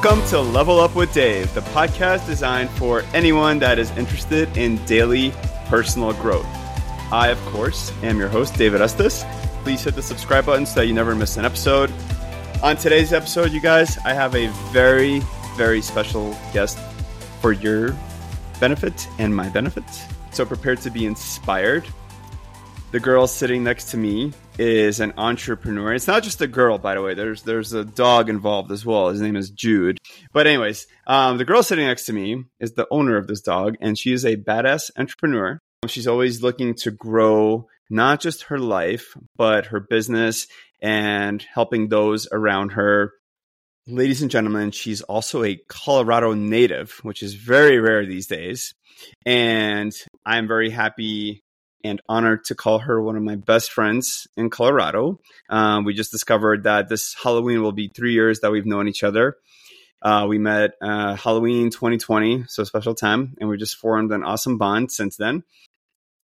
Welcome to Level Up with Dave, the podcast designed for anyone that is interested in daily personal growth. I, of course, am your host, David Estes. Please hit the subscribe button so that you never miss an episode. On today's episode, you guys, I have a very, very special guest for your benefit and my benefit. So prepare to be inspired. The girl sitting next to me is an entrepreneur. It's not just a girl, by the way. There's there's a dog involved as well. His name is Jude. But anyways, um, the girl sitting next to me is the owner of this dog, and she is a badass entrepreneur. She's always looking to grow not just her life, but her business and helping those around her. Ladies and gentlemen, she's also a Colorado native, which is very rare these days. And I'm very happy and honored to call her one of my best friends in Colorado. Um, we just discovered that this Halloween will be three years that we've known each other. Uh, we met uh, Halloween 2020, so special time, and we just formed an awesome bond since then.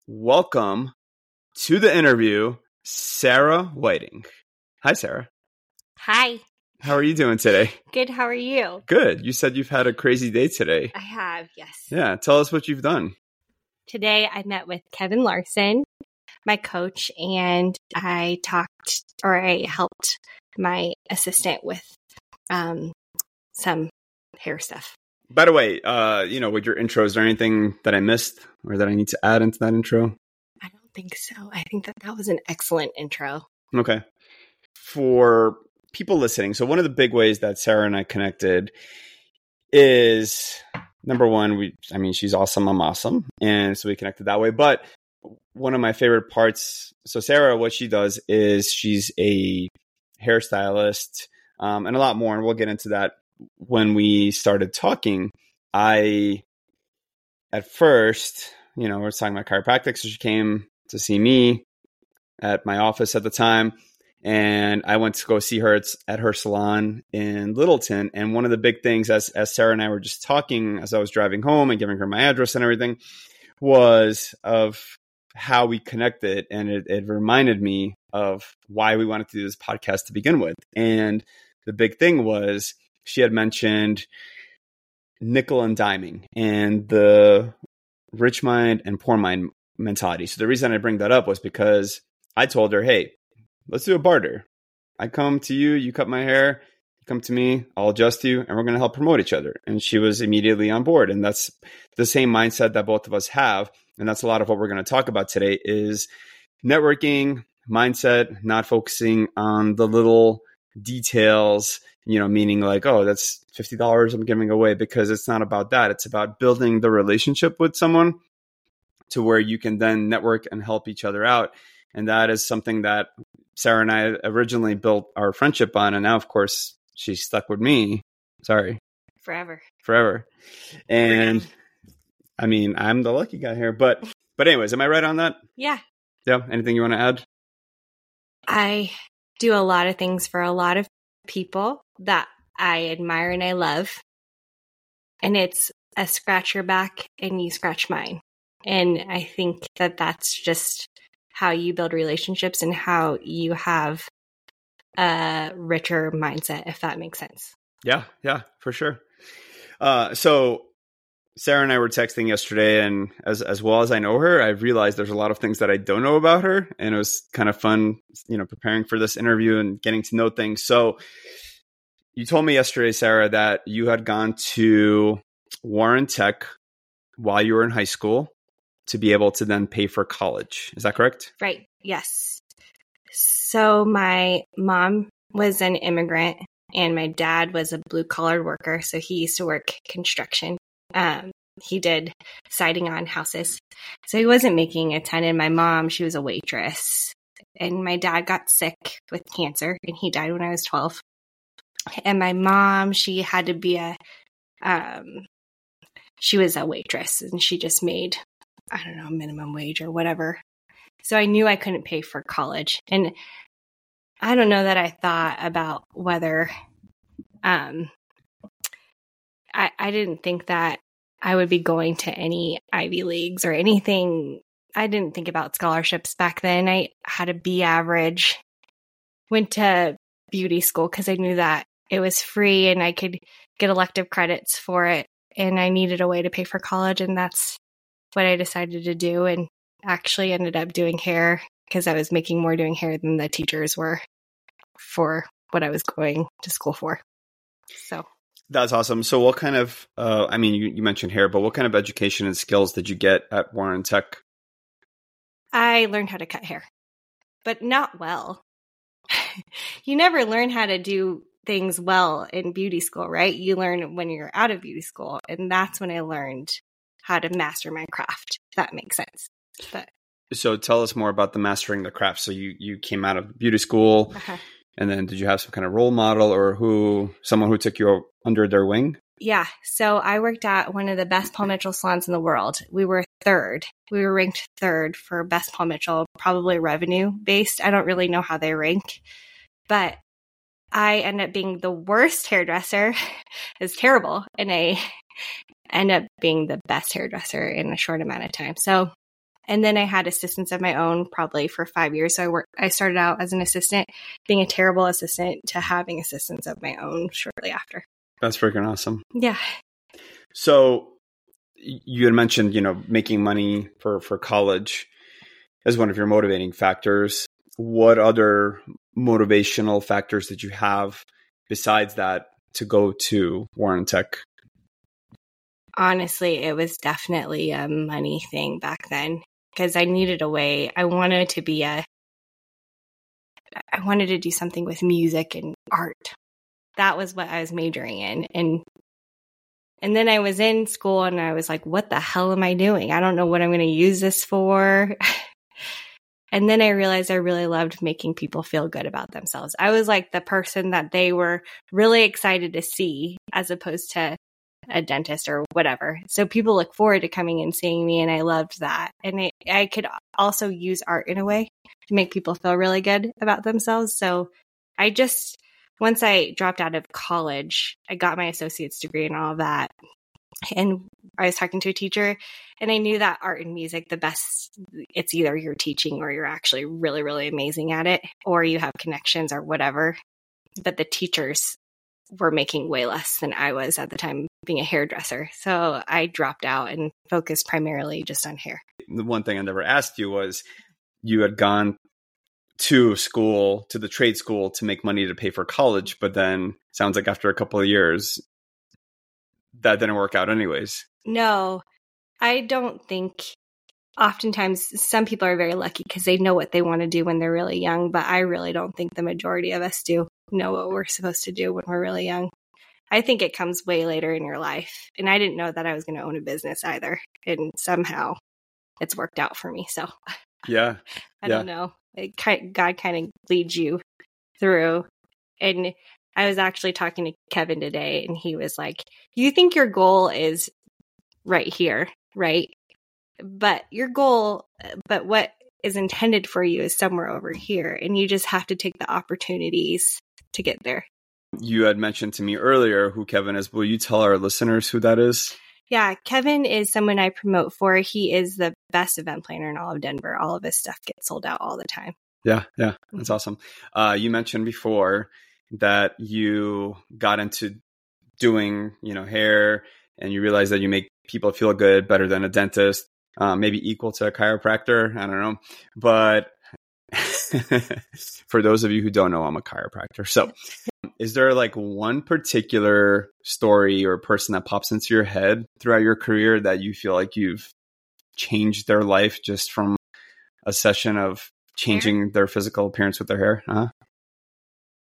Welcome to the interview, Sarah Whiting. Hi, Sarah. Hi. How are you doing today? Good. How are you? Good. You said you've had a crazy day today. I have, yes. Yeah. Tell us what you've done. Today I met with Kevin Larson, my coach, and I talked or I helped my assistant with um, some hair stuff. By the way, uh, you know, with your intro, is there anything that I missed or that I need to add into that intro? I don't think so. I think that that was an excellent intro. Okay. For people listening, so one of the big ways that Sarah and I connected is number one, we I mean she's awesome, I'm awesome. And so we connected that way. But one of my favorite parts, so Sarah, what she does is she's a hairstylist, um, and a lot more, and we'll get into that when we started talking. I at first, you know, we are talking about chiropractic, so she came to see me at my office at the time and I went to go see her at her salon in Littleton. And one of the big things, as as Sarah and I were just talking as I was driving home and giving her my address and everything, was of how we connected, and it, it reminded me of why we wanted to do this podcast to begin with. And the big thing was she had mentioned nickel and diming and the rich mind and poor mind mentality. So the reason I bring that up was because I told her, hey, let's do a barter. I come to you, you cut my hair, you come to me, I'll adjust you, and we're going to help promote each other. And she was immediately on board. And that's the same mindset that both of us have. And that's a lot of what we're going to talk about today is networking, mindset, not focusing on the little details, you know, meaning like, oh, that's $50 I'm giving away because it's not about that. It's about building the relationship with someone to where you can then network and help each other out. And that is something that Sarah and I originally built our friendship on, and now, of course, she's stuck with me. Sorry, forever, forever. And I mean, I'm the lucky guy here, but but anyways, am I right on that? Yeah. Yeah. Anything you want to add? I do a lot of things for a lot of people that I admire and I love, and it's a scratch your back and you scratch mine. And I think that that's just how you build relationships and how you have a richer mindset, if that makes sense. Yeah, yeah, for sure. Uh, so Sarah and I were texting yesterday, and as as well as I know her, I've realized there's a lot of things that I don't know about her, and it was kind of fun, you know, preparing for this interview and getting to know things. So, you told me yesterday, Sarah, that you had gone to Warren Tech while you were in high school, to be able to then pay for college. Is that correct? Right. Yes. So my mom was an immigrant and my dad was a blue collar worker. So he used to work construction. Um, he did siding on houses. So he wasn't making a ton. And my mom, she was a waitress. And my dad got sick with cancer and he died when I was 12. And my mom, she had to be a, um, she was a waitress and she just made I don't know, minimum wage or whatever. So I knew I couldn't pay for college. And I don't know that I thought about whether um I I didn't think that I would be going to any Ivy Leagues or anything. I didn't think about scholarships back then. I had a B average. Went to beauty school because I knew that it was free and I could get elective credits for it. And I needed a way to pay for college. And that's what I decided to do. And actually ended up doing hair because I was making more doing hair than the teachers were for what I was going to school for. So that's awesome. So, what kind of, uh, I mean, you, you mentioned hair, but what kind of education and skills did you get at Warren Tech? I learned how to cut hair, but not well. you never learn how to do things well in beauty school, right? You learn when you're out of beauty school. And that's when I learned how to master my craft. that makes sense. But so tell us more about the mastering the craft. So you you came out of beauty school, uh-huh. and then did you have some kind of role model or who someone who took you under their wing? Yeah. So I worked at one of the best Paul Mitchell salons in the world. We were third. We were ranked third for best Paul Mitchell, probably revenue based. I don't really know how they rank, but I end up being the worst hairdresser. it's terrible. And I end up being the best hairdresser in a short amount of time. So and then I had assistants of my own probably for five years. So I worked, I started out as an assistant, being a terrible assistant to having assistants of my own shortly after. That's freaking awesome. Yeah. So you had mentioned, you know, making money for, for college as one of your motivating factors. What other motivational factors did you have besides that to go to Warren Tech? Honestly, it was definitely a money thing back then because I needed a way. I wanted to be a, I wanted to do something with music and art. That was what I was majoring in. And, and then I was in school and I was like, what the hell am I doing? I don't know what I'm going to use this for. and then I realized I really loved making people feel good about themselves. I was like the person that they were really excited to see as opposed to a dentist or whatever. So people look forward to coming and seeing me, and I loved that. And I, could also use art in a way to make people feel really good about themselves. So I just, once I dropped out of college, I got my associate's degree and all that. And I was talking to a teacher, and I knew that art and music, the best, it's either you're teaching or you're actually really, really amazing at it, or you have connections or whatever. But the teachers were making way less than I was at the time being a hairdresser. So I dropped out and focused primarily just on hair. The one thing I never asked you was you had gone to school, to the trade school to make money to pay for college, but then sounds like after a couple of years that didn't work out anyways. No. I don't think oftentimes some people are very lucky because they know what they want to do when they're really young, but I really don't think the majority of us do know what we're supposed to do when we're really young. I think it comes way later in your life. And I didn't know that I was going to own a business either. And somehow it's worked out for me. So, yeah. I yeah. don't know. It, God kind of leads you through. And I was actually talking to Kevin today, and he was like, You think your goal is right here, right? But your goal, uh, but what is intended for you is somewhere over here. And you just have to take the opportunities to get there. You had mentioned to me earlier who Kevin is. Will you tell our listeners who that is? Yeah, Kevin is someone I promote for. He is the best event planner in all of Denver. All of his stuff gets sold out all the time. Yeah, yeah, that's mm-hmm. awesome. Uh, you mentioned before that you got into doing, you know, hair, and you realized that you make people feel good better than a dentist, uh, maybe equal to a chiropractor. I don't know, but for those of you who don't know, I'm a chiropractor. So, um, is there like one particular story or person that pops into your head throughout your career that you feel like you've changed their life just from a session of changing hair? their physical appearance with their hair? huh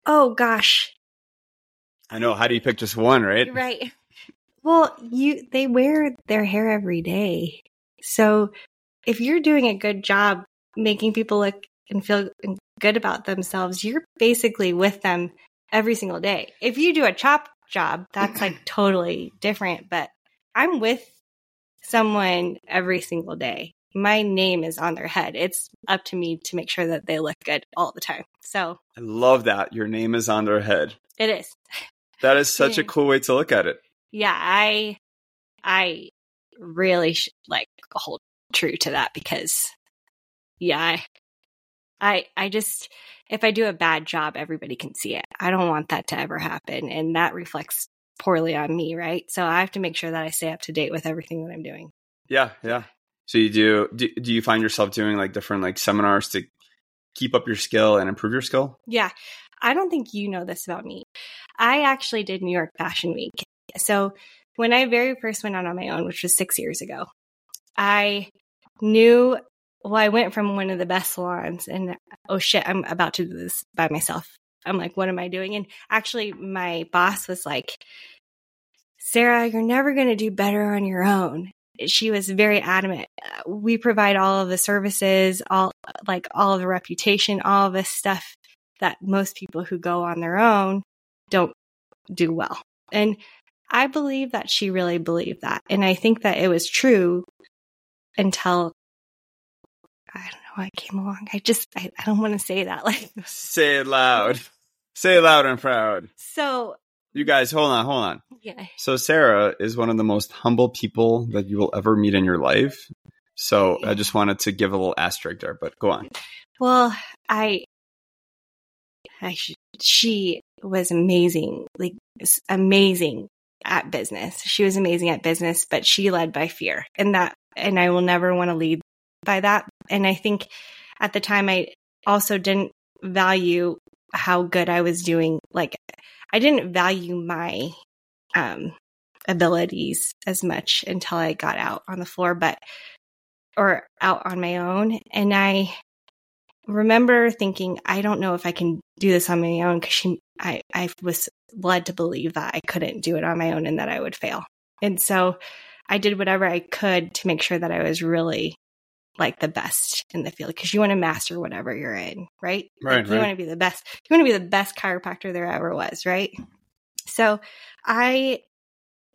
Oh gosh. I know. How do you pick just one, right? Right. Well, you they wear their hair every day. So, if you're doing a good job making people look and feel good about themselves, you're basically with them every single day. If you do a chop job, that's like totally different, but I'm with someone every single day. My name is on their head. It's up to me to make sure that they look good all the time. So I love that. Your name is on their head. It is. That is such a cool way to look at it. Yeah, I I really like hold true to that because yeah, I, I I just if I do a bad job, everybody can see it. I don't want that to ever happen, and that reflects poorly on me, right? So I have to make sure that I stay up to date with everything that I'm doing. Yeah, yeah. So you do, do do you find yourself doing like different like seminars to keep up your skill and improve your skill? Yeah. I don't think you know this about me. I actually did New York Fashion Week. So when I very first went out on my own, which was 6 years ago, I knew well I went from one of the best salons and oh shit, I'm about to do this by myself. I'm like what am I doing? And actually my boss was like Sarah, you're never going to do better on your own she was very adamant. We provide all of the services, all like all of the reputation, all of this stuff that most people who go on their own don't do well. And I believe that she really believed that. And I think that it was true until I don't know, I came along. I just I, I don't want to say that like say it loud. Say it loud and proud. So you guys, hold on, hold on. Yeah. So Sarah is one of the most humble people that you will ever meet in your life. So I just wanted to give a little asterisk there, but go on. Well, I, I she was amazing, like amazing at business. She was amazing at business, but she led by fear, and that, and I will never want to lead by that. And I think at the time I also didn't value how good I was doing. Like I didn't value my um, abilities as much until I got out on the floor, but or out on my own. And I remember thinking, I don't know if I can do this on my own because she, I, I was led to believe that I couldn't do it on my own and that I would fail. And so I did whatever I could to make sure that I was really like the best in the field because you want to master whatever you're in, right? Right. Like, you right. want to be the best. You want to be the best chiropractor there ever was, right? So I,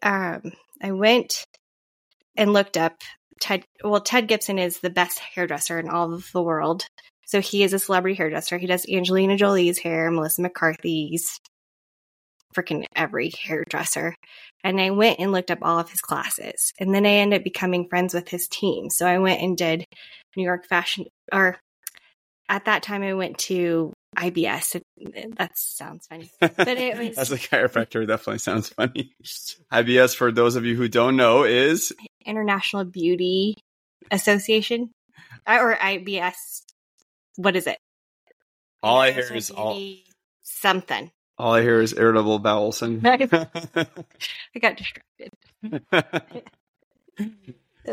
um, I went and looked up Ted. Well, Ted Gibson is the best hairdresser in all of the world. So he is a celebrity hairdresser. He does Angelina Jolie's hair, Melissa McCarthy's, freaking every hairdresser. And I went and looked up all of his classes. And then I ended up becoming friends with his team. So I went and did New York Fashion, or at that time I went to IBS. That sounds funny. But it was. As a chiropractor, definitely sounds funny. IBS, for those of you who don't know, is International Beauty Association or IBS. What is it? All I hear is all something. All I hear is irritable bowel syndrome. I got distracted.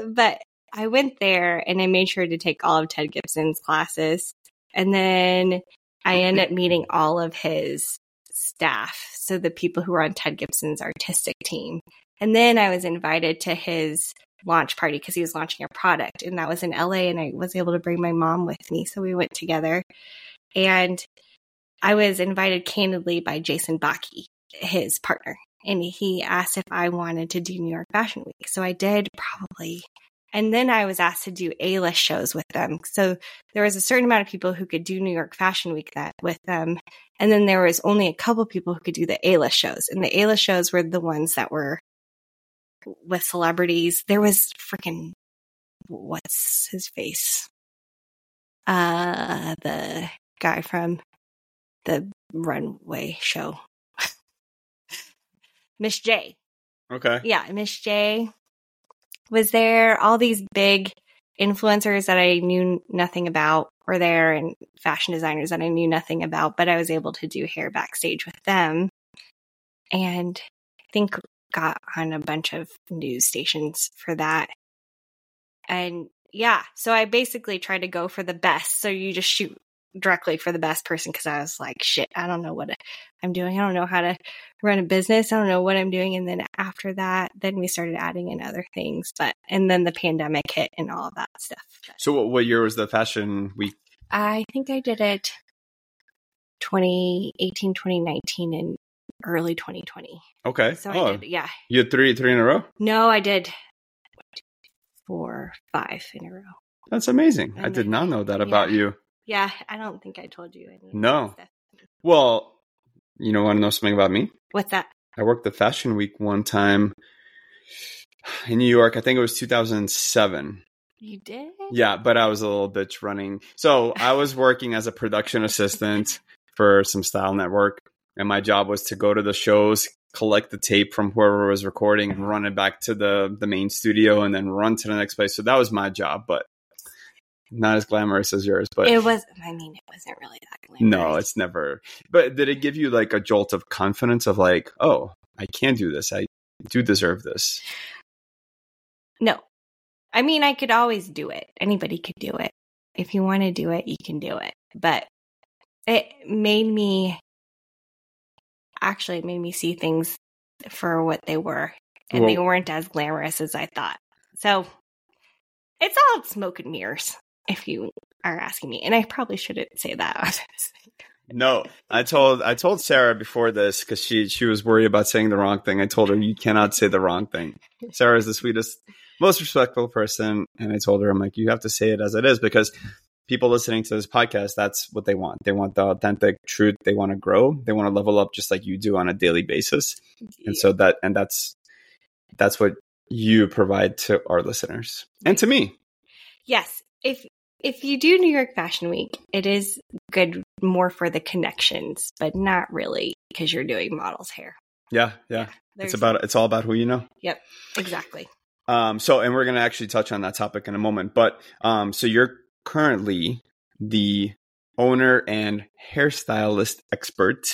but I went there and I made sure to take all of Ted Gibson's classes. And then I ended up meeting all of his staff. So the people who were on Ted Gibson's artistic team. And then I was invited to his launch party because he was launching a product. And that was in LA. And I was able to bring my mom with me. So we went together. And I was invited candidly by Jason Backe, his partner, and he asked if I wanted to do New York Fashion Week. So I did probably. And then I was asked to do A list shows with them. So there was a certain amount of people who could do New York Fashion Week that with them. And then there was only a couple people who could do the A list shows. And the A list shows were the ones that were with celebrities. There was freaking what's his face? Uh the guy from the runway show. Miss J. Okay. Yeah, Miss J was there. All these big influencers that I knew nothing about were there and fashion designers that I knew nothing about, but I was able to do hair backstage with them. And I think got on a bunch of news stations for that. And yeah, so I basically tried to go for the best. So you just shoot directly for the best person because I was like, shit, I don't know what I'm doing. I don't know how to run a business. I don't know what I'm doing. And then after that, then we started adding in other things. But, and then the pandemic hit and all of that stuff. So, what, what year was the fashion week? I think I did it 2018, 2019, and early 2020. Okay. So oh, I did, yeah. You had three, three in a row? No, I did four, five in a row. That's amazing. And I did not know that yeah. about you. Yeah, I don't think I told you. No. Well, you know, want to know something about me? What's that? I worked the Fashion Week one time in New York. I think it was 2007. You did? Yeah, but I was a little bitch running. So I was working as a production assistant for some style network, and my job was to go to the shows, collect the tape from whoever was recording, and run it back to the the main studio, and then run to the next place. So that was my job, but not as glamorous as yours. But It was, I mean, it wasn't really that glamorous. no, it's never. But did it give you like a jolt of confidence of like, oh, I can do this. I do deserve this. No. I mean, I could always do it. Anybody could do it. If you want to do it, you can do it. But it made me actually it made me see things for what they were. And they weren't as glamorous as I thought. So it's all smoke and mirrors, if you are asking me. And I probably shouldn't say that. No, I told I told Sarah before this because she she was worried about saying the wrong thing. I told her you cannot say the wrong thing. Sarah is the sweetest, most respectful person, and I told her I'm like you have to say it as it is because people listening to this podcast that's what they want. They want the authentic truth. They want to grow. They want to level up just like you do on a daily basis. And so that and that's that's what you provide to our listeners and to me. Yes, if if you do New York Fashion Week, it is good more for the connections, but not really because you're doing models' hair. Yeah, yeah. There's- It's about it's all about who you know. Yep, exactly. Um, so, and we're going to actually touch on that topic in a moment. But um, so you're currently the owner and hairstylist expert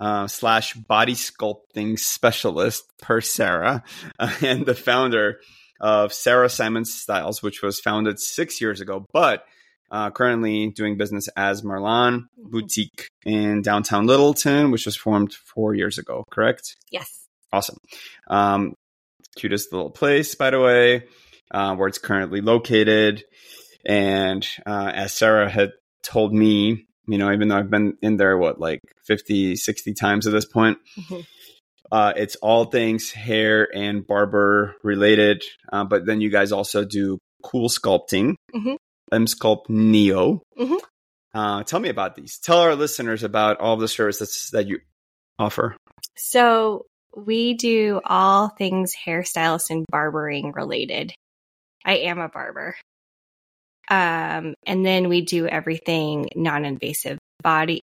uh, slash body sculpting specialist per Sarah, uh, and the founder of Sarah Simon Styles, which was founded six years ago, but uh, currently doing business as Marlan Boutique in downtown Littleton, which was formed four years ago. Correct? Yes. Awesome. Um, cutest little place, by the way, uh, where it's currently located. And uh, as Sarah had told me, you know, even though I've been in there, what, like 50, 60 times at this point, Mhm. Uh, it's all things hair and barber related. Uh, but then you guys also do CoolSculpting, Mhm. Emsculpt Neo. Mhm. Uh, tell me about these. Tell our listeners about all the services that you offer. So we do all things hairstylist and barbering related. I am a barber. Um, and then we do everything non-invasive body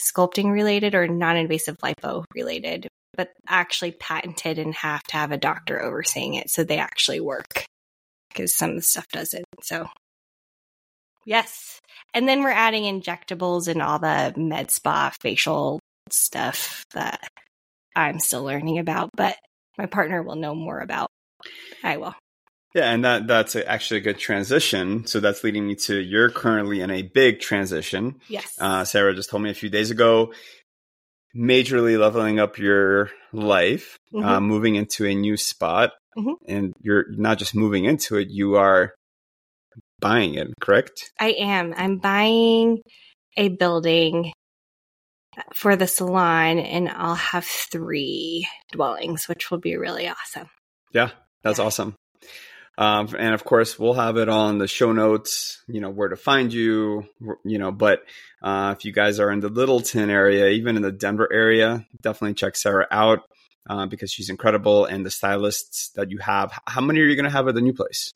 sculpting related or non-invasive lipo related, but actually patented and have to have a doctor overseeing it so they actually work because some of the stuff doesn't. So yes. And then we're adding injectables and all the med spa facial stuff that I'm still learning about, but my partner will know more about. I will. Yeah, and that that's actually a good transition. So that's leading me to you're currently in a big transition. Yes. Uh, Sarah just told me a few days ago, majorly leveling up your life, Mhm. uh, moving into a new spot, Mhm. and you're not just moving into it; you are buying it. Correct? I am. I'm buying a building for the salon, and I'll have three dwellings, which will be really awesome. Yeah, that's Yeah. awesome. Um, and of course, we'll have it on the show notes, you know, where to find you, you know, but uh, if you guys are in the Littleton area, even in the Denver area, definitely check Sarah out uh, because she's incredible. And the stylists that you have, how many are you going to have at the new place?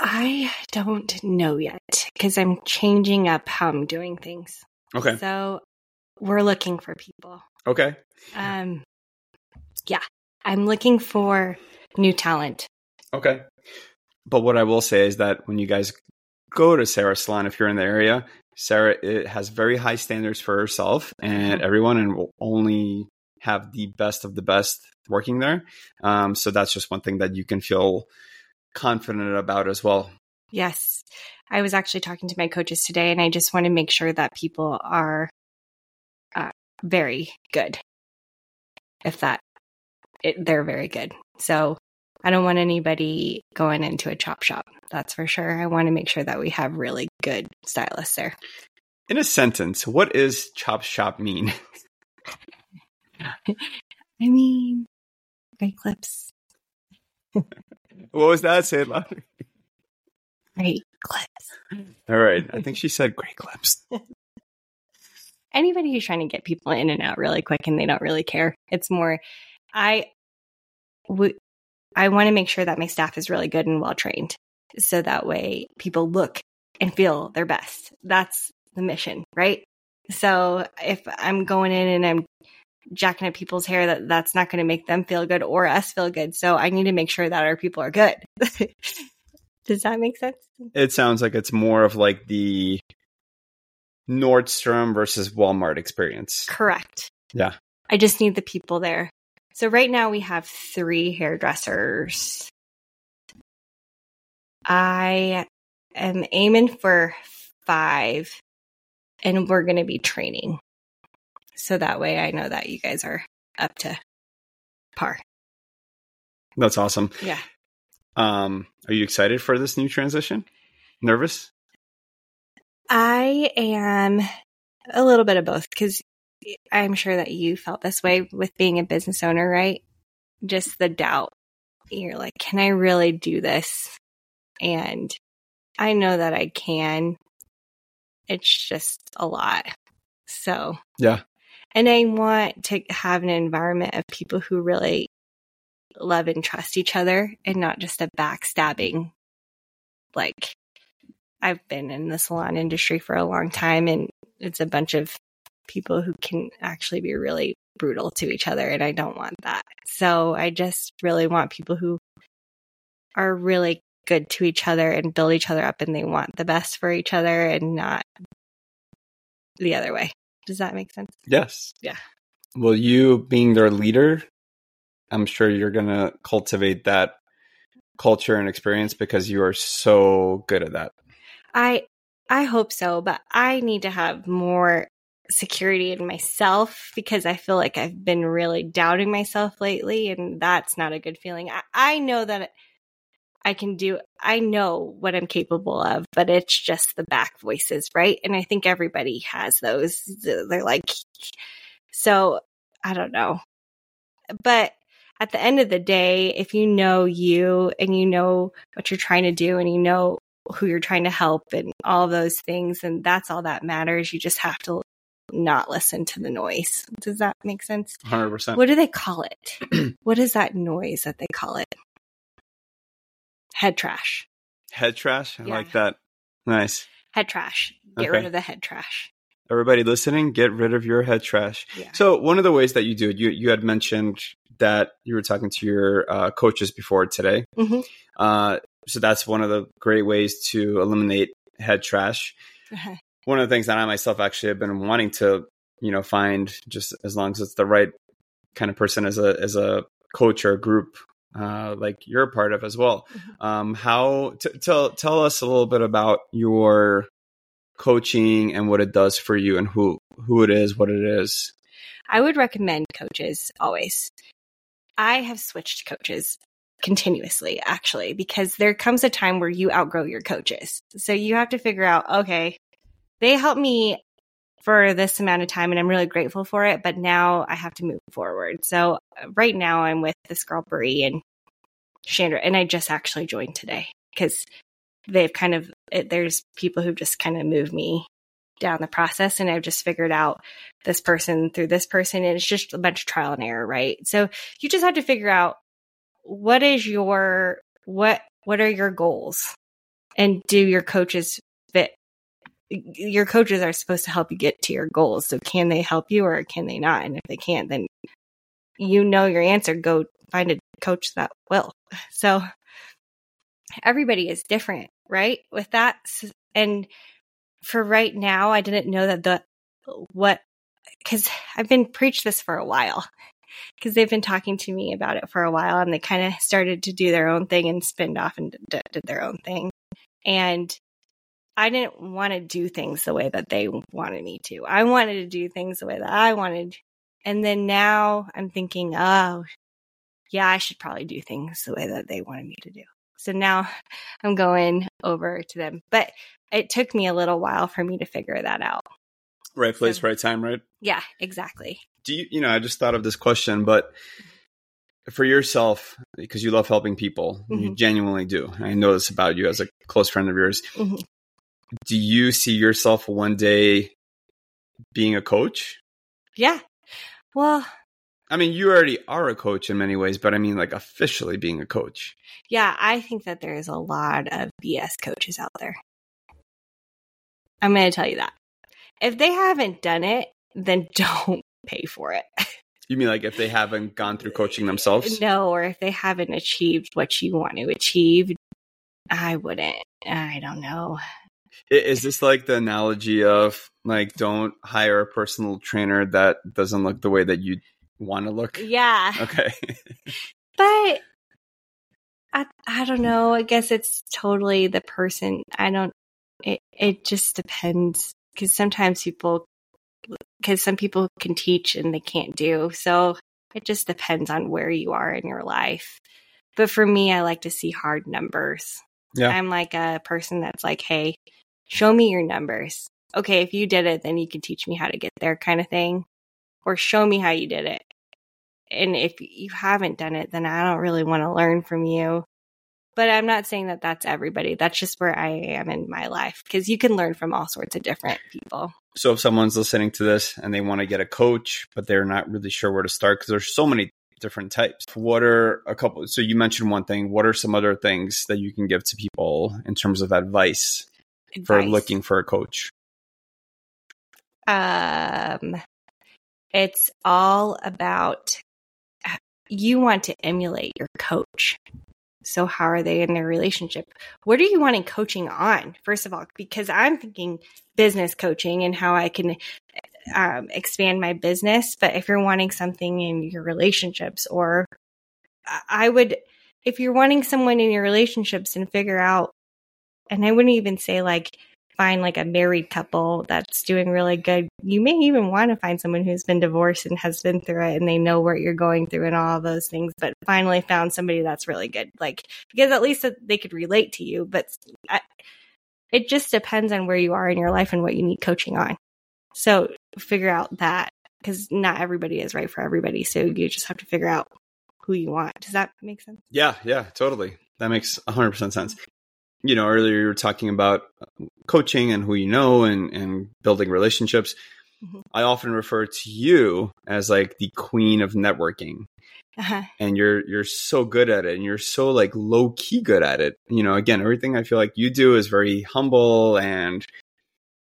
I don't know yet because I'm changing up how I'm doing things. Okay. So we're looking for people. Okay. Um, yeah, I'm looking for new talent. Okay. But what I will say is that when you guys go to Sarah's salon, if you're in the area, Sarah it has very high standards for herself and Mhm. everyone, and will only have the best of the best working there. Um, so that's just one thing that you can feel confident about as well. Yes. I was actually talking to my coaches today, and I just want to make sure that people are uh, very good. If that, it, they're very good. So I don't want anybody going into a chop shop. That's for sure. I want to make sure that we have really good stylists there. In a sentence, what is chop shop mean? I mean, great clips, what was that? Say it louder. great clips. All right. I think she said great clips. anybody who's trying to get people in and out really quick and they don't really care. It's more, I, w- I want to make sure that my staff is really good and well trained. so that way people look and feel their best. That's the mission, right? So if I'm going in and I'm jacking at people's hair, that that's not going to make them feel good or us feel good. So I need to make sure that our people are good. Does that make sense? It sounds like it's more of like the Nordstrom versus Walmart experience. Correct. Yeah. I just need the people there. So right now we have three hairdressers. I am aiming for five, and we're going to be training. So that way I know that you guys are up to par. That's awesome. Yeah. Um, are you excited for this new transition? Nervous? I am a little bit of both because I'm sure that you felt this way with being a business owner, right? Just the doubt. You're like, can I really do this? And I know that I can. It's just a lot. So, Yeah. and I want to have an environment of people who really love and trust each other and not just a backstabbing. Like, I've been in the salon industry for a long time and it's a bunch of people who can actually be really brutal to each other and I don't want that. So I just really want people who are really good to each other and build each other up and they want the best for each other and not the other way. Does that make sense? Yes. Yeah. Well, you being their leader, I'm sure you're going to cultivate that culture and experience because you are so good at that. I I hope so, but I need to have more security in myself because I feel like I've been really doubting myself lately and that's not a good feeling. I, I know that I can do I know what I'm capable of, but it's just the back voices, right? And I think everybody has those. They're like so I don't know. But at the end of the day, if you know you and you know what you're trying to do and you know who you're trying to help and all those things, and that's all that matters. You just have to not listen to the noise. Does that make sense? 100%. What do they call it? what is that noise that they call it? Head trash. Head trash? I Yeah. like that. Nice. Head trash. Get Okay. rid of the head trash. Everybody listening, get rid of your head trash. Yeah. So one of the ways that you do it, you you had mentioned that you were talking to your uh, coaches before today. Mhm. Uh, so that's one of the great ways to eliminate head trash. One of the things that I myself actually have been wanting to, you know, find just as long as it's the right kind of person as a as a coach or a group uh, like you're a part of as well. Mhm. Um, how t- tell tell us a little bit about your coaching and what it does for you and who who it is, what it is. I would recommend coaches always. I have switched coaches continuously, actually, because there comes a time where you outgrow your coaches. So you have to figure out, okay, they helped me for this amount of time and I'm really grateful for it, but now I have to move forward. So uh, right now I'm with this girl, Brie and Chandra, and I just actually joined today because they've kind of, it, there's people who've just kind of moved me down the process and I've just figured out this person through this person and it's just a bunch of trial and error, right? So you just have to figure out what is your what what are your goals and do your coaches fit your coaches are supposed to help you get to your goals. So can they help you or can they not? And if they can't, then you know your answer. Go find a coach that will. So everybody is different, right? With that. And for right now, I didn't know that the what because I've been preached this for a while because they've been talking to me about it for a while and they kind of started to do their own thing and spinned off and did their own thing. And I didn't want to do things the way that they wanted me to. I wanted to do things the way that I wanted. And then now I'm thinking, oh, yeah, I should probably do things the way that they wanted me to do. So now I'm going over to them. But it took me a little while for me to figure that out. Right place, So- right time, right? Yeah, exactly. Do you, you know, I just thought of this question, but for yourself, because you love helping people, you Mhm. genuinely do. I know this about you as a close friend of yours. Mhm. Do you see yourself one day being a coach? Yeah. Well, I mean, you already are a coach in many ways, but I mean, like officially being a coach. Yeah, I think that there's a lot of BS coaches out there. I'm going to tell you that. If they haven't done it, then don't pay for it. You mean like if they haven't gone through coaching themselves? No, or if they haven't achieved what you want to achieve, I wouldn't. I don't know. Is this like the analogy of like don't hire a personal trainer that doesn't look the way that you want to look? Yeah. Okay. but I I don't know. I guess it's totally the person. I don't it it just depends cuz sometimes people cuz some people can teach and they can't do. So it just depends on where you are in your life. But for me, I like to see hard numbers. Yeah. I'm like a person that's like, "Hey, show me your numbers." Okay, if you did it, then you can teach me how to get there kind of thing. Or show me how you did it and if you haven't done it, then I don't really want to learn from you. But I'm not saying that that's everybody. That's just where I am in my life because you can learn from all sorts of different people. So if someone's listening to this and they want to get a coach, but they're not really sure where to start because there's so many different types. What are a couple? So you mentioned one thing. What are some other things that you can give to people in terms of advice, advice. for looking for a coach? Um, it's all about you want to emulate your coach. So, how are they in their relationship? What are you wanting coaching on, first of all? Because I'm thinking business coaching and how I can um, expand my business. But if you're wanting something in your relationships, or I would, if you're wanting someone in your relationships and figure out, and I wouldn't even say like, find like a married couple that's doing really good. You may even want to find someone who's been divorced and has been through it and they know what you're going through and all those things, but finally found somebody that's really good. Like, because at least they could relate to you, but I, it just depends on where you are in your life and what you need coaching on. So figure out that because not everybody is right for everybody. So you just have to figure out who you want. Does that make sense? Yeah, yeah, totally. That makes 100% sense you know, earlier you were talking about coaching and who you know and, and building relationships. Mm-hmm. I often refer to you as like the queen of networking. Uh-huh. And you're you're so good at it and you're so like low key good at it. You know, again, everything I feel like you do is very humble and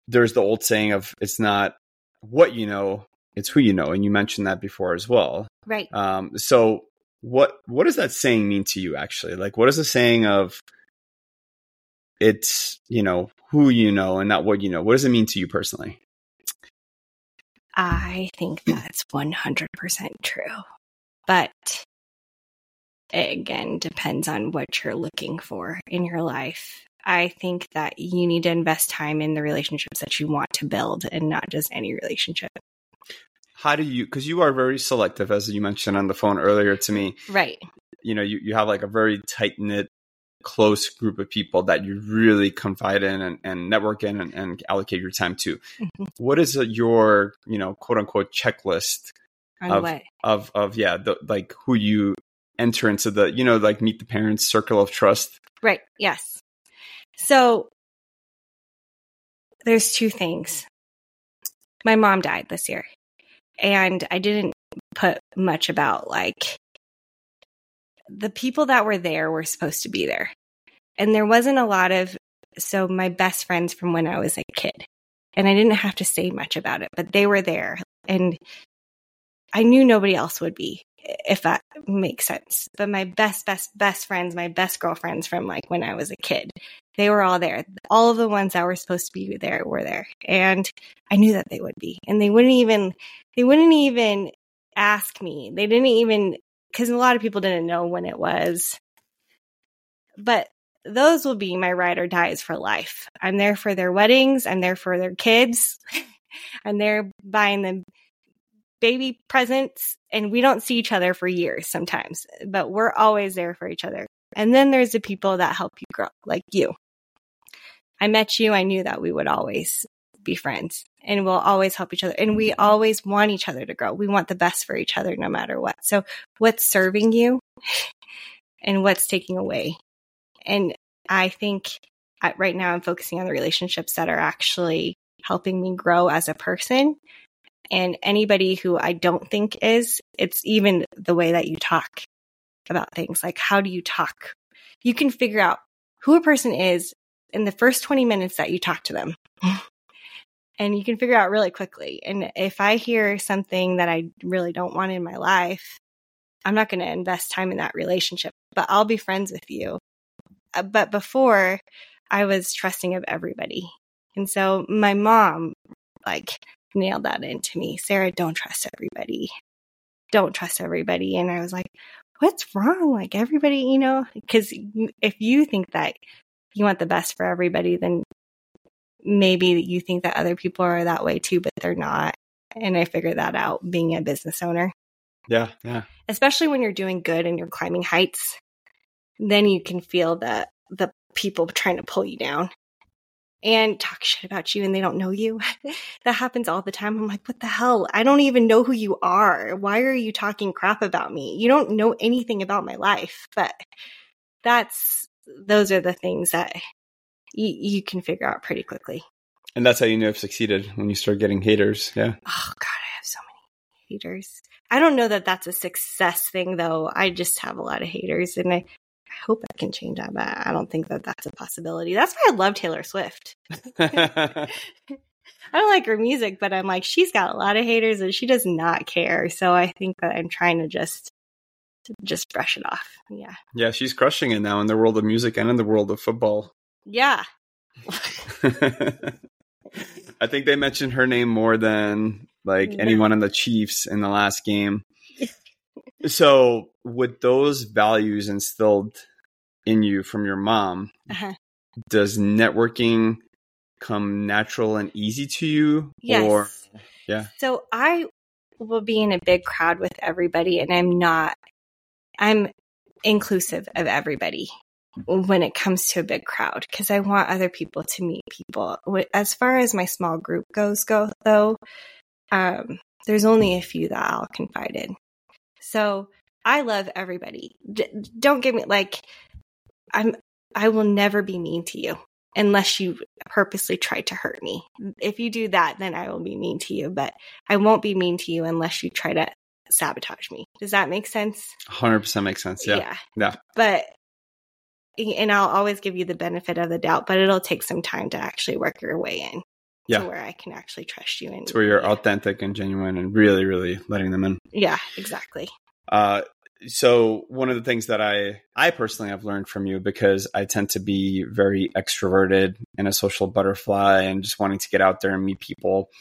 there's the old saying of it's not what you know, it's who you know. And you mentioned that before as well. Right. Um, so what what does that saying mean to you actually? Like what is the saying of it's you know who you know and not what you know. What does it mean to you personally? I think that's 100% true but it again depends on what you're looking for in your life. I think that you need to invest time in the relationships that you want to build and not just any relationship. How do you because you are very selective as you mentioned on the phone earlier to me. Right. You know you, you have like a very tight knit close group of people that you really confide in and, and network in and, and, allocate your time to. Mm-hmm. What is your, you know, quote unquote checklist of, of, of, yeah, the, like who you enter into the, you know, like meet the parents circle of trust? Right. Yes. So there's two things. My mom died this year and I didn't put much about like the people that were there were supposed to be there. And there wasn't a lot of, so my best friends from when I was a kid. And I didn't have to say much about it, but they were there. And I knew nobody else would be, if that makes sense. But my best, best, best friends, my best girlfriends from like when I was a kid, they were all there. All of the ones that were supposed to be there were there. And I knew that they would be. And they wouldn't even, they wouldn't even ask me. They didn't even because a lot of people didn't know when it was. But those will be my ride or dies for life. I'm there for their weddings. I'm there for their kids. I'm there buying them baby presents. And we don't see each other for years sometimes, but we're always there for each other. And then there's the people that help you grow, like you. I met you. I knew that we would always be friends and we'll always help each other. And we mm-hmm. always want each other to grow. We want the best for each other no matter what. So what's serving you and what's taking away? And I think right now I'm focusing on the relationships that are actually helping me grow as a person And anybody who I don't think is, it's even the way that you talk about things. Like, how do you talk? You can figure out who a person is in the first 20 minutes that you talk to them. and you can figure out really quickly. And if I hear something that I really don't want in my life, I'm not going to invest time in that relationship, but I'll be friends with you. Uh, but before, I was trusting of everybody. And so my mom, like, nailed that into me. Sarah, don't trust everybody. Don't trust everybody. And I was like, what's wrong? Like, everybody, you know, because if you think that you want the best for everybody, then maybe you think that other people are that way too, but they're not. And I figured that out being a business owner. Yeah, yeah. Especially when you're doing good and you're climbing heights, then you can feel the the people trying to pull you down and talk shit about you and they don't know you. that happens all the time. I'm like, what the hell? I don't even know who you are. Why are you talking crap about me? You don't know anything about my life. But that's those are the things that you, you can figure out pretty quickly. And that's how you know you've succeeded when you start getting haters. Yeah. Oh God, I have so many haters. I don't know that that's a success thing though. I just have a lot of haters and I, I hope I can change that, but I don't think that that's a possibility. That's why I love Taylor Swift. I don't like her music, but I'm like, she's got a lot of haters and she does not care. So I think that I'm trying to just to just brush it off. Yeah. Yeah, she's crushing it now in the world of music and in the world of football. Yeah. I think they mentioned her name more than like yeah. anyone in the Chiefs in the last game. so, with those values instilled in you from your mom, uh-huh. does networking come natural and easy to you? Yes. Or, yeah. So, I will be in a big crowd with everybody, and I'm not, I'm inclusive of everybody when it comes to a big crowd because I want other people to meet people. As far as my small group goes, go though, um, there's only a few that I'll confide in. So I love everybody. D- don't give me like I'm. I will never be mean to you unless you purposely try to hurt me. If you do that, then I will be mean to you. But I won't be mean to you unless you try to sabotage me. Does that make sense? Hundred percent makes sense. Yeah. yeah. Yeah. But and I'll always give you the benefit of the doubt, but it'll take some time to actually work your way in. Yeah. where I can actually trust you. And it's where you're yeah. authentic and genuine and really, really letting them in. Yeah, exactly. Uh, so one of the things that I I personally have learned from you because I tend to be very extroverted and a social butterfly and just wanting to get out there and meet people.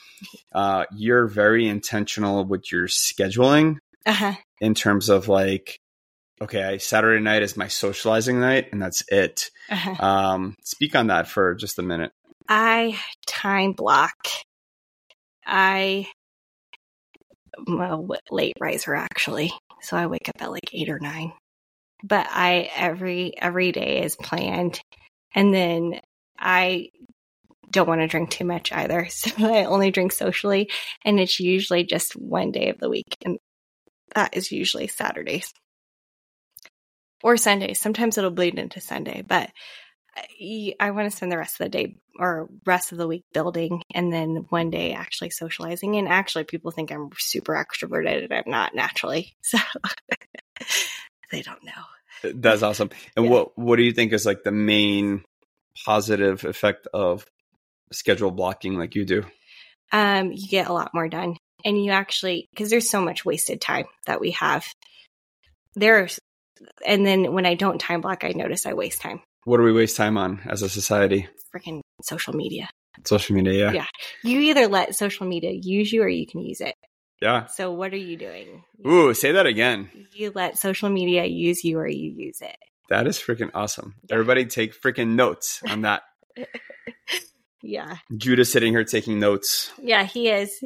Uh, you're very intentional with your scheduling uh-huh. in terms of like okay, Saturday night is my socializing night, and that's it. Uh-huh. Um, speak on that for just a minute. I time block. I well, late riser actually, so I wake up at like eight or nine. But I every every day is planned, and then I don't want to drink too much either, so I only drink socially, and it's usually just one day of the week, and that is usually Saturdays or Sunday. Sometimes it'll bleed into Sunday, but I want to spend the rest of the day or rest of the week building and then one day actually socializing. And actually, people think I'm super extroverted and I'm not naturally. So they don't know. That's awesome. And yeah. what what do you think is like the main positive effect of schedule blocking like you do? Um, you get a lot more done. And you actually because there's so much wasted time that we have. There's and then when I don't time block, I notice I waste time. What do we waste time on as a society? Freaking social media. Social media, yeah. Yeah. You either let social media use you or you can use it. Yeah. So what are you doing? Ooh, say that again. You let social media use you or you use it. That is freaking awesome. Yeah. Everybody take freaking notes on that. yeah. Judah sitting here taking notes. Yeah, he is.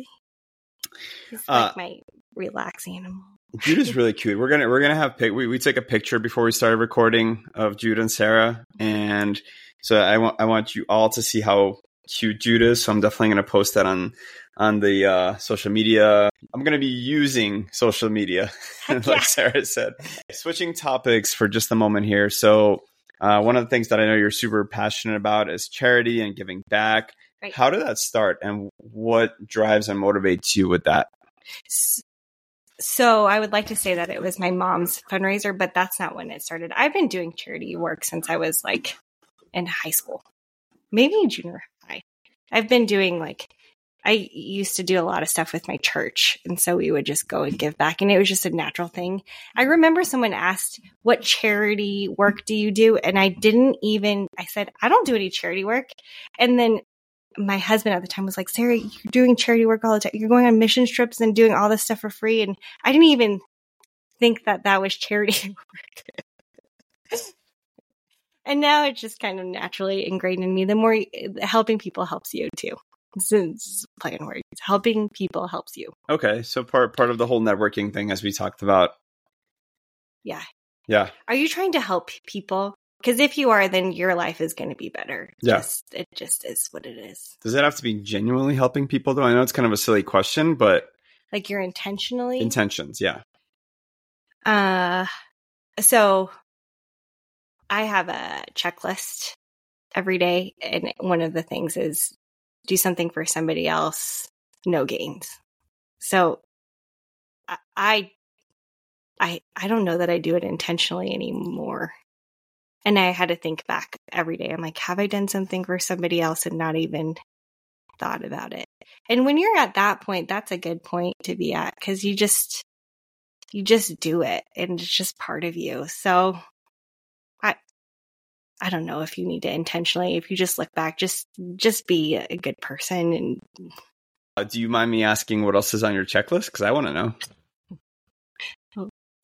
He's uh, like my relaxing animal. Judah's really cute. We're gonna we're gonna have pic. We we took a picture before we started recording of Judah and Sarah, and so I want I want you all to see how cute Judah is. So I'm definitely gonna post that on on the uh, social media. I'm gonna be using social media, like yeah. Sarah said. Switching topics for just a moment here. So uh, one of the things that I know you're super passionate about is charity and giving back. Right. How did that start, and what drives and motivates you with that? So I would like to say that it was my mom's fundraiser, but that's not when it started. I've been doing charity work since I was like in high school, maybe junior high. I've been doing like I used to do a lot of stuff with my church, and so we would just go and give back, and it was just a natural thing. I remember someone asked, "What charity work do you do?" and I didn't even. I said, "I don't do any charity work," and then my husband at the time was like, Sarah, you're doing charity work all the time. You're going on mission trips and doing all this stuff for free. And I didn't even think that that was charity work. and now it's just kind of naturally ingrained in me. The more helping people helps you too. Since playing words, helping people helps you. Okay, so part part of the whole networking thing, as we talked about. Yeah. Yeah. Are you trying to help people? Because if you are, then your life is going to be better. Yeah. Just, it just is what it is. Does it have to be genuinely helping people, though? I know it's kind of a silly question, but Like you're intentionally. intentions, yeah. Uh, so I have a checklist every day, and one of the things is do something for somebody else, no gains. So I, I, I, I don't know that I do it intentionally anymore. And I had to think back every day. I'm like, have I done something for somebody else and not even thought about it? And when you're at that point, that's a good point to be at because you just, you just do it and it's just part of you. So I I don't know if you need to intentionally if you just look back just just be a good person and Uh, do you mind me asking what else is on your checklist? Because I want to know.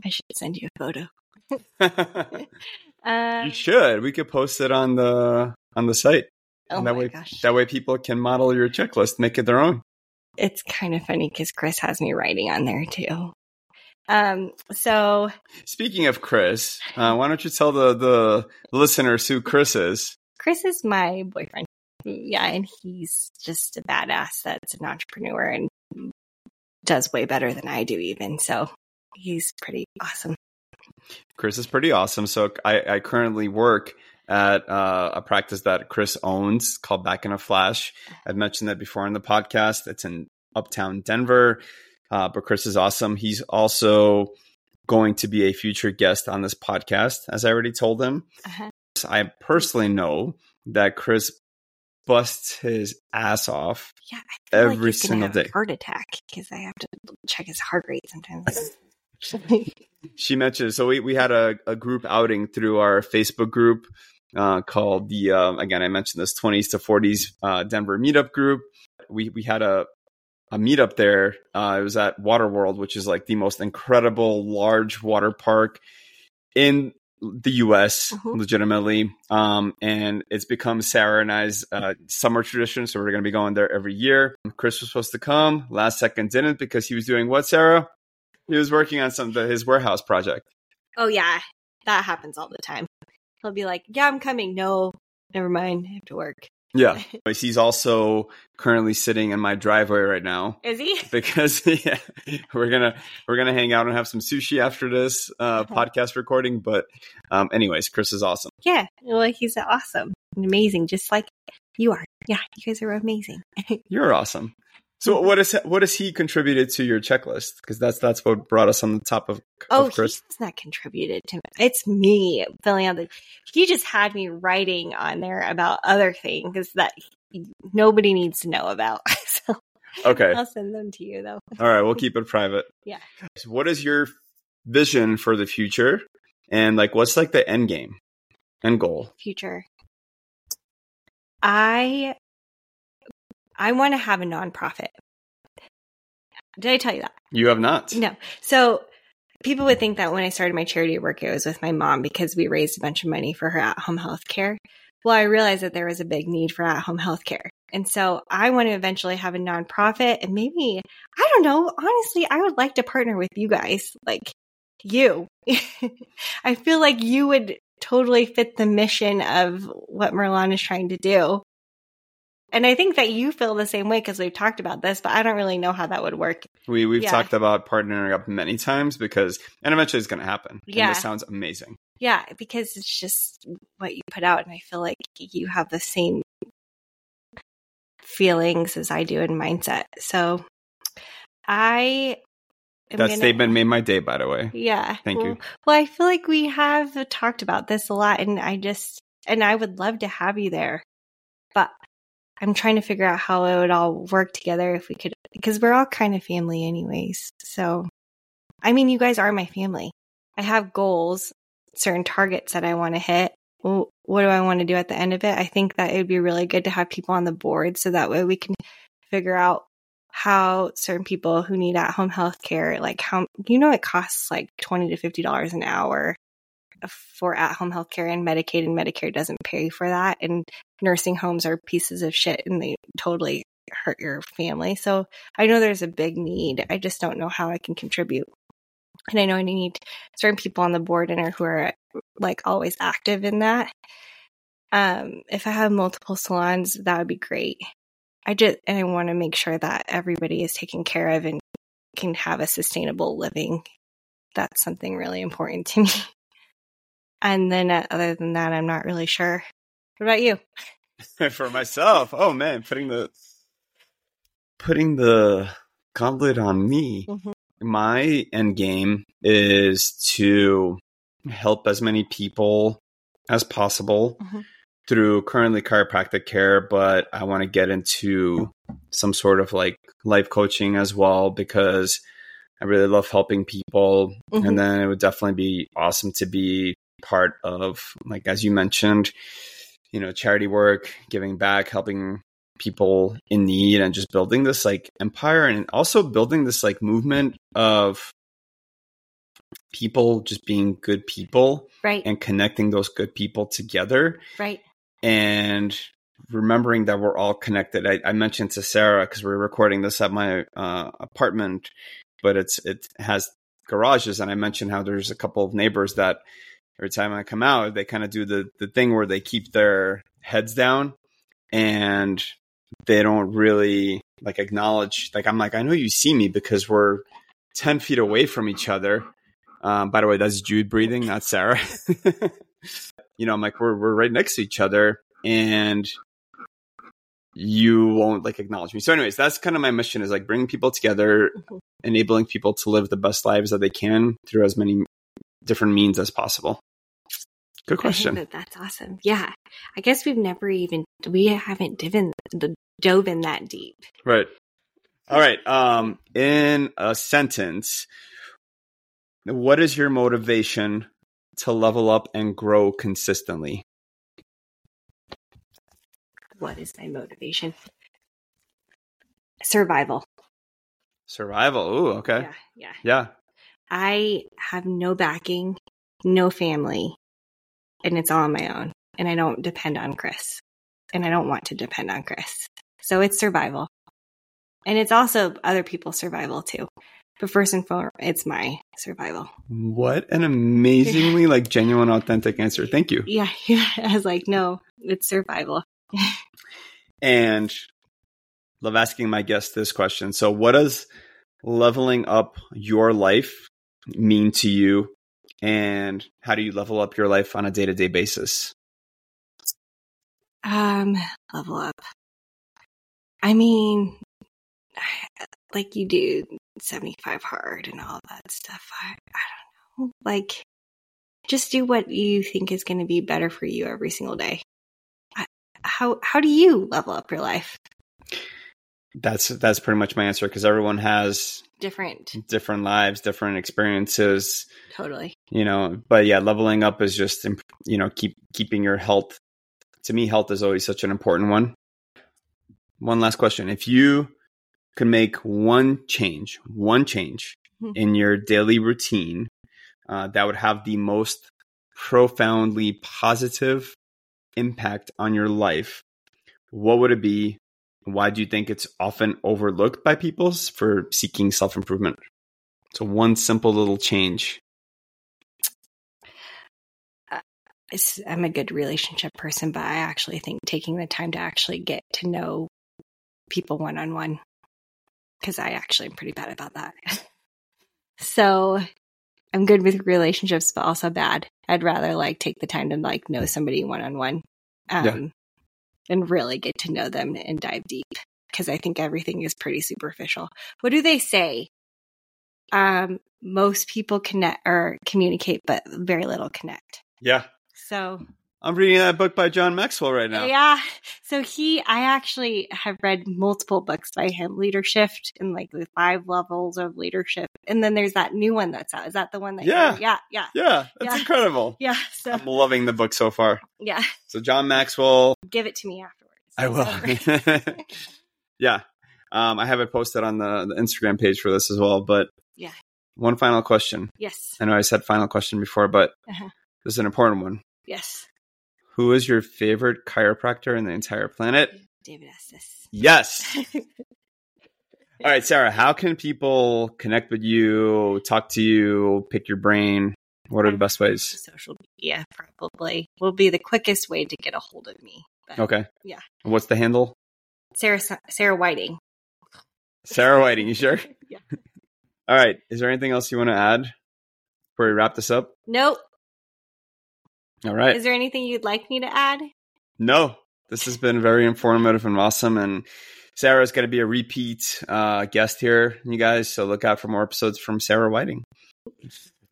I should send you a photo. you Uh, should. We could post it on the on the site. oh And that my way, gosh. that way people can model your checklist, make it their own. it's kind of funny because Chris has me writing on there too. Um, so Speaking of Chris, uh, why don't you tell the the listeners who Chris is? Chris is my boyfriend. Yeah, and he's just a badass that's an entrepreneur and does way better than I do even. So he's pretty awesome. Chris is pretty awesome. So I, I currently work at uh, a practice that Chris owns called Back in a Flash. I've mentioned that before in the podcast. It's in Uptown Denver. Uh, but Chris is awesome. He's also going to be a future guest on this podcast, as I already told him. Uh-huh. I personally know that Chris busts his ass off Yeah, every he's single day. Heart attack because I have to check his heart rate sometimes. she mentioned so we, we had a, a group outing through our facebook group uh, called the um, again i mentioned this 20s to 40s uh, denver meetup group. We we had a a meetup there. Uh, it was at waterworld which is like the most incredible large water park in the us Mhm. legitimately. Um, and it's become sarah and i's uh, summer tradition so we're going to be going there every year. Chris was supposed to come. Last second didn't because he was doing what sarah he was working on some his warehouse project. oh yeah, that happens all the time. He'll be like, "Yeah, I'm coming." No, never mind. I have to work. Yeah, he's also currently sitting in my driveway right now Is he? because yeah, we're gonna we're gonna hang out and have some sushi after this uh, podcast recording. But um, anyways, Chris is awesome. Yeah. Well, he's awesome and amazing, just like you are. Yeah, you guys are amazing. You're awesome. So what is what has he contributed to your checklist? Because that's that's what brought us on the top of, Oh, of Chris. he's not contributed to It's me filling out the. He just had me writing on there about other things that nobody needs to know about. so Okay, I'll send them to you though. all right, we'll keep it private. Yeah. So what is your vision for the future, and like what's like the end game, end goal? Future. I I want to have a nonprofit. Did I tell you that? You have not. No. So people would think that when I started my charity work, it was with my mom because we raised a bunch of money for her at home health care. Well, I realized that there was a big need for at home health care. And so I want to eventually have a nonprofit and maybe, I don't know, honestly, I would like to partner with you guys, like you. I feel like you would totally fit the mission of what Merlon is trying to do. And I think that you feel the same way because we've talked about this, but I don't really know how that would work. We we've Yeah. talked about partnering up many times because, and eventually it's going to happen. And Yeah. this sounds amazing. Yeah, because it's just what you put out, and I feel like you have the same feelings as I do in mindset. So I that gonna, statement made my day, by the way. Yeah. Thank well, you. Well, I feel like we have talked about this a lot, and I just, and I would love to have you there, I'm trying to figure out how it would all work together if we could, because we're all kind of family, anyways. So, I mean, you guys are my family. I have goals, certain targets that I want to hit. What do I want to do at the end of it? I think that it would be really good to have people on the board so that way we can figure out how certain people who need at home health care, like how, you know, it costs like 20 to $50 an hour for at home health care and Medicaid and Medicare doesn't pay for that. And nursing homes are pieces of shit and they totally hurt your family. So I know there's a big need. I just don't know how I can contribute. And I know I need certain people on the board and who are like always active in that. Um, if I have multiple salons, that would be great. I just and I want to make sure that everybody is taken care of and can have a sustainable living. That's something really important to me. And then uh, other than that, I'm not really sure. What about you? For myself, oh man, putting the putting the gauntlet on me. Mm-hmm. My end game is to help as many people as possible mm-hmm through currently chiropractic care, but I want to get into some sort of like life coaching as well because I really love helping people. Mm-hmm. And then it would definitely be awesome to be part of, like, as you mentioned, you know, charity work, giving back, helping people in need, and just building this like empire and also building this like movement of people just being good people right. and connecting those good people together. Right. And remembering that we're all connected. I, I mentioned to Sarah because we're recording this at my uh, apartment, but it's it has garages, and I mentioned how there's a couple of neighbors that every time I come out, they kind of do the the thing where they keep their heads down and they don't really like acknowledge. Like I'm like I know you see me because we're ten feet away from each other. Um, by the way, that's Jude breathing, not Sarah. you know, I'm like, we're, we're right next to each other and you won't like acknowledge me. So anyways, that's kind of my mission is like bringing people together, mm-hmm. enabling people to live the best lives that they can through as many different means as possible. Good question. That that's awesome. Yeah. I guess we've never even, we haven't diven, dove in that deep. Right. All right. Um, in a sentence, what is your motivation to level up and grow consistently? What is my motivation? Survival. Survival. Ooh, okay. Yeah, yeah. Yeah. I have no backing, no family, and it's all on my own. And I don't depend on Chris. And I don't want to depend on Chris. So it's survival. And it's also other people's survival too. But first and foremost, it's my survival. What an amazingly like genuine, authentic answer. Thank you. Yeah, yeah. I was like, no, it's survival. and love asking my guests this question. So, what does leveling up your life mean to you? And how do you level up your life on a day to day basis? Um, level up. I mean, like you do 75 hard and all that stuff. I, I don't know. Like, just do what you think is going to be better for you every single day. How how do you level up your life? That's that's pretty much my answer because everyone has different different lives, different experiences. Totally. You know, but yeah, leveling up is just you know keep keeping your health. To me, health is always such an important one. One last question: If you could make one change, one change mm-hmm. in your daily routine uh, that would have the most profoundly positive impact on your life, what would it be? Why do you think it's often overlooked by people for seeking self improvement? So, one simple little change. Uh, I'm a good relationship person, but I actually think taking the time to actually get to know people one on one because I actually am pretty bad about that. so I'm good with relationships, but also bad. I'd rather like take the time to like know somebody one on one. And really get to know them and dive deep because I think everything is pretty superficial. What do they say? Um, most people connect or communicate, but very little connect. Yeah. So I'm reading that book by John Maxwell right now. Yeah. So he, I actually have read multiple books by him, Leadership and like the five levels of leadership. And then there's that new one that's out. Is that the one that? Yeah. Yeah. Yeah. Yeah. That's Yeah. incredible. Yeah. So I'm loving the book so far. yeah, So John Maxwell, give it to me afterwards. I will. yeah. Um, I have it posted on the, the Instagram page for this as well. But Yeah. one final question. yes. I know I said final question before, but Uh-huh. this is an important one. Yes. Who is your favorite chiropractor in the entire planet? David Estes. Yes. All right, Sarah, how can people connect with you, talk to you, pick your brain? What are the best ways? Social media probably will be the quickest way to get a hold of me. But Okay. Yeah. What's the handle? Sarah Sarah Whiting. Sarah Whiting, you sure? Yeah. All right. Is there anything else you want to add before we wrap this up? Nope. All right. Is there anything you'd like me to add? No, this has been very informative and awesome. And Sarah's going to be a repeat uh, guest here, you guys. So look out for more episodes from Sarah Whiting.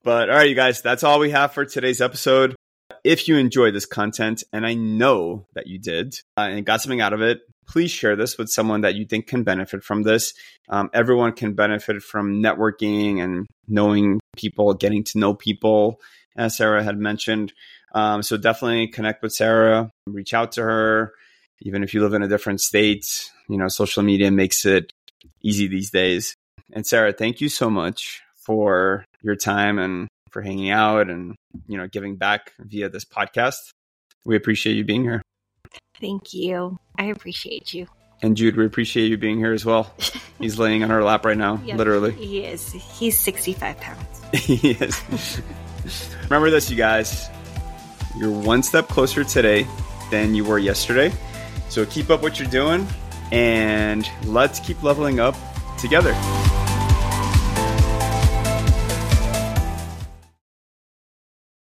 But all right, you guys, that's all we have for today's episode. If you enjoyed this content, and I know that you did, uh, and got something out of it, please share this with someone that you think can benefit from this. Um, everyone can benefit from networking and knowing people, getting to know people, as Sarah had mentioned. Um, so definitely connect with Sarah, reach out to her. Even if you live in a different state, you know, social media makes it easy these days. And Sarah, thank you so much for your time and for hanging out and, you know, giving back via this podcast. We appreciate you being here. Thank you. I appreciate you. And Jude, we appreciate you being here as well. He's laying on her lap right now, Yeah, literally. He is. He's 65 pounds. he is. Remember this, you guys. You're one step closer today than you were yesterday. So keep up what you're doing and let's keep leveling up together.